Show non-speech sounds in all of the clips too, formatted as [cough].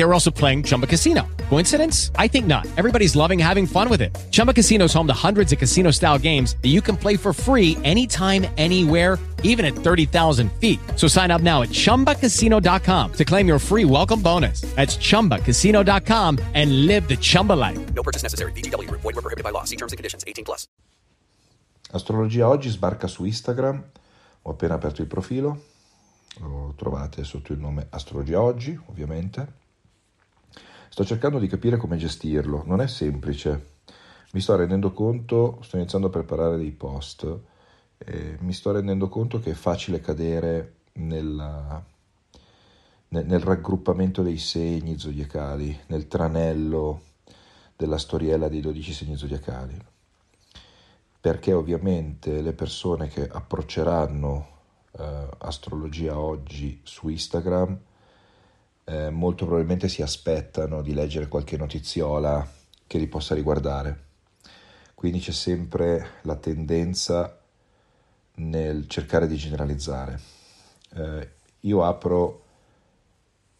They were also playing Chumba Casino. Coincidence? I think not. Everybody's loving having fun with it. Chumba Casino is home to hundreds of casino-style games that you can play for free anytime, anywhere even at 30,000 feet. So sign up now at ChumbaCasino.com to claim your free welcome bonus. That's ChumbaCasino.com and live the Chumba life. No purchase necessary. VGW. Void were prohibited by law. See terms and conditions. 18 plus. Astrologia oggi sbarca su Instagram. Ho appena aperto il profilo. Lo trovate sotto il nome Astrologia oggi, ovviamente. Sto cercando di capire come gestirlo. Non è semplice. Mi sto rendendo conto, sto iniziando a preparare dei post eh, mi sto rendendo conto che è facile cadere nella, nel, nel raggruppamento dei segni zodiacali, nel tranello della storiella dei 12 segni zodiacali, perché ovviamente le persone che approcceranno eh, astrologia oggi su Instagram eh, molto probabilmente si aspettano di leggere qualche notiziola che li possa riguardare. Quindi c'è sempre la tendenza nel cercare di generalizzare. Eh, io apro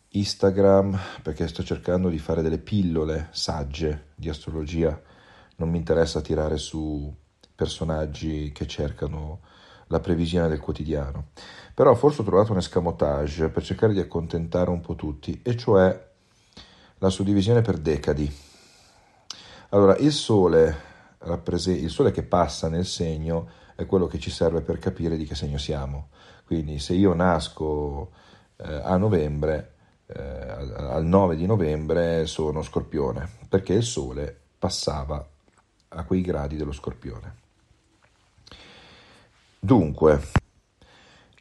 Instagram perché sto cercando di fare delle pillole sagge di astrologia, non mi interessa tirare su personaggi che cercano la previsione del quotidiano. Però forse ho trovato un escamotage per cercare di accontentare un po' tutti, e cioè la suddivisione per decadi. Allora, il sole, il sole che passa nel segno è quello che ci serve per capire di che segno siamo. Quindi se io nasco eh, a novembre, eh, al 9 di novembre sono scorpione, perché il Sole passava a quei gradi dello scorpione. Dunque,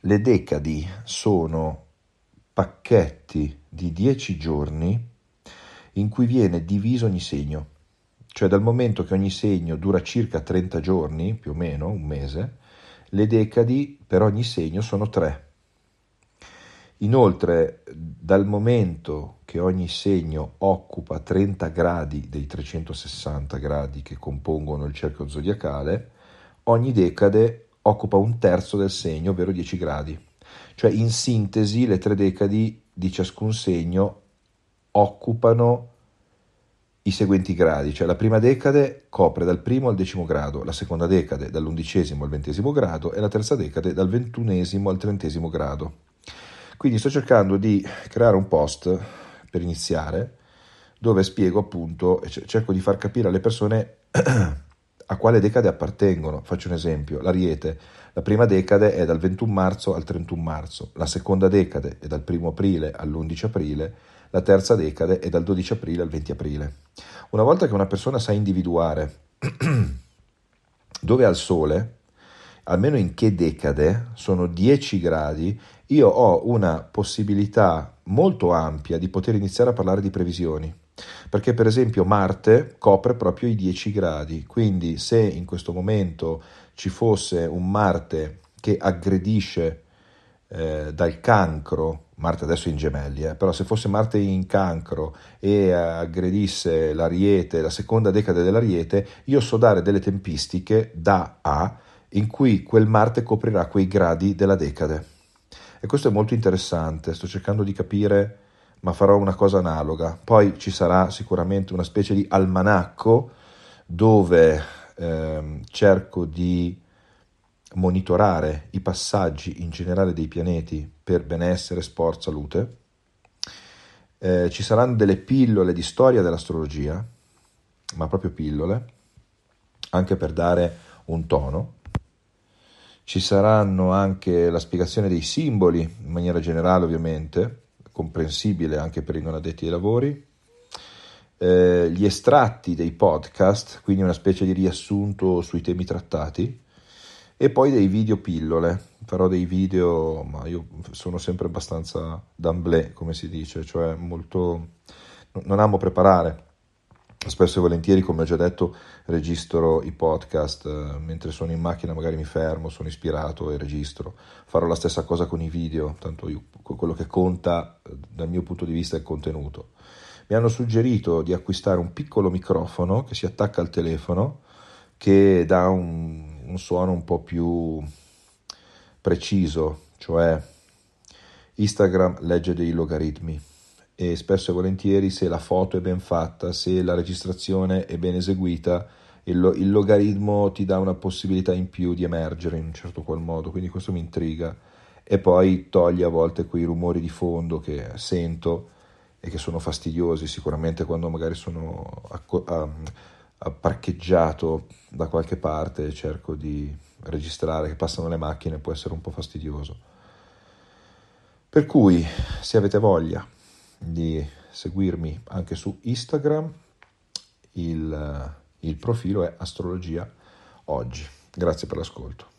le decadi sono pacchetti di 10 giorni in cui viene diviso ogni segno cioè dal momento che ogni segno dura circa 30 giorni, più o meno, un mese, le decadi per ogni segno sono tre. Inoltre, dal momento che ogni segno occupa 30 gradi dei 360 gradi che compongono il cerchio zodiacale, ogni decade occupa un terzo del segno, ovvero 10 gradi. Cioè, in sintesi, le tre decadi di ciascun segno occupano i seguenti gradi, cioè la prima decade copre dal primo al decimo grado, la seconda decade dall'undicesimo al ventesimo grado e la terza decade dal ventunesimo al trentesimo grado. Quindi sto cercando di creare un post per iniziare dove spiego appunto cerco di far capire alle persone [clears throat] a quale decade appartengono. Faccio un esempio, l'Ariete, la prima decade è dal 21 marzo al 31 marzo, la seconda decade è dal 1 aprile all'11 aprile, la terza decade è dal 12 aprile al 20 aprile. Una volta che una persona sa individuare [clears throat] dove ha il sole, almeno in che decade, sono 10 gradi, io ho una possibilità molto ampia di poter iniziare a parlare di previsioni. Perché per esempio Marte copre proprio i 10 gradi, quindi se in questo momento ci fosse un Marte che aggredisce eh, dal cancro Marte adesso è in gemelli, eh, però se fosse Marte in cancro e aggredisse l'ariete, la seconda decade dell'ariete, io so dare delle tempistiche da A in cui quel Marte coprirà quei gradi della decade. E questo è molto interessante, sto cercando di capire, ma farò una cosa analoga. Poi ci sarà sicuramente una specie di almanacco dove eh, cerco di monitorare i passaggi in generale dei pianeti per benessere, sport, salute. Eh, ci saranno delle pillole di storia dell'astrologia, ma proprio pillole, anche per dare un tono. Ci saranno anche la spiegazione dei simboli, in maniera generale ovviamente, comprensibile anche per i non addetti ai lavori. eh, gli estratti dei podcast, quindi una specie di riassunto sui temi trattati, e poi dei video pillole. Farò dei video, ma io sono sempre abbastanza d'amblè, come si dice, cioè molto... non amo preparare. Spesso e volentieri, come ho già detto, registro i podcast eh, mentre sono in macchina, magari mi fermo, sono ispirato e registro. Farò la stessa cosa con i video, tanto io, quello che conta eh, dal mio punto di vista è il contenuto mi hanno suggerito di acquistare un piccolo microfono che si attacca al telefono che dà un, un suono un po' più preciso, cioè Instagram legge dei logaritmi e spesso e volentieri se la foto è ben fatta, se la registrazione è ben eseguita, il, il, logaritmo ti dà una possibilità in più di emergere in un certo qual modo, quindi questo mi intriga. E poi toglie a volte quei rumori di fondo che sento e che sono fastidiosi. Sicuramente quando magari sono parcheggiato da qualche parte e cerco di registrare che passano le macchine può essere un po' fastidioso. Per cui se avete voglia di seguirmi anche su Instagram, il, il profilo è Astrologia Oggi. Grazie per l'ascolto.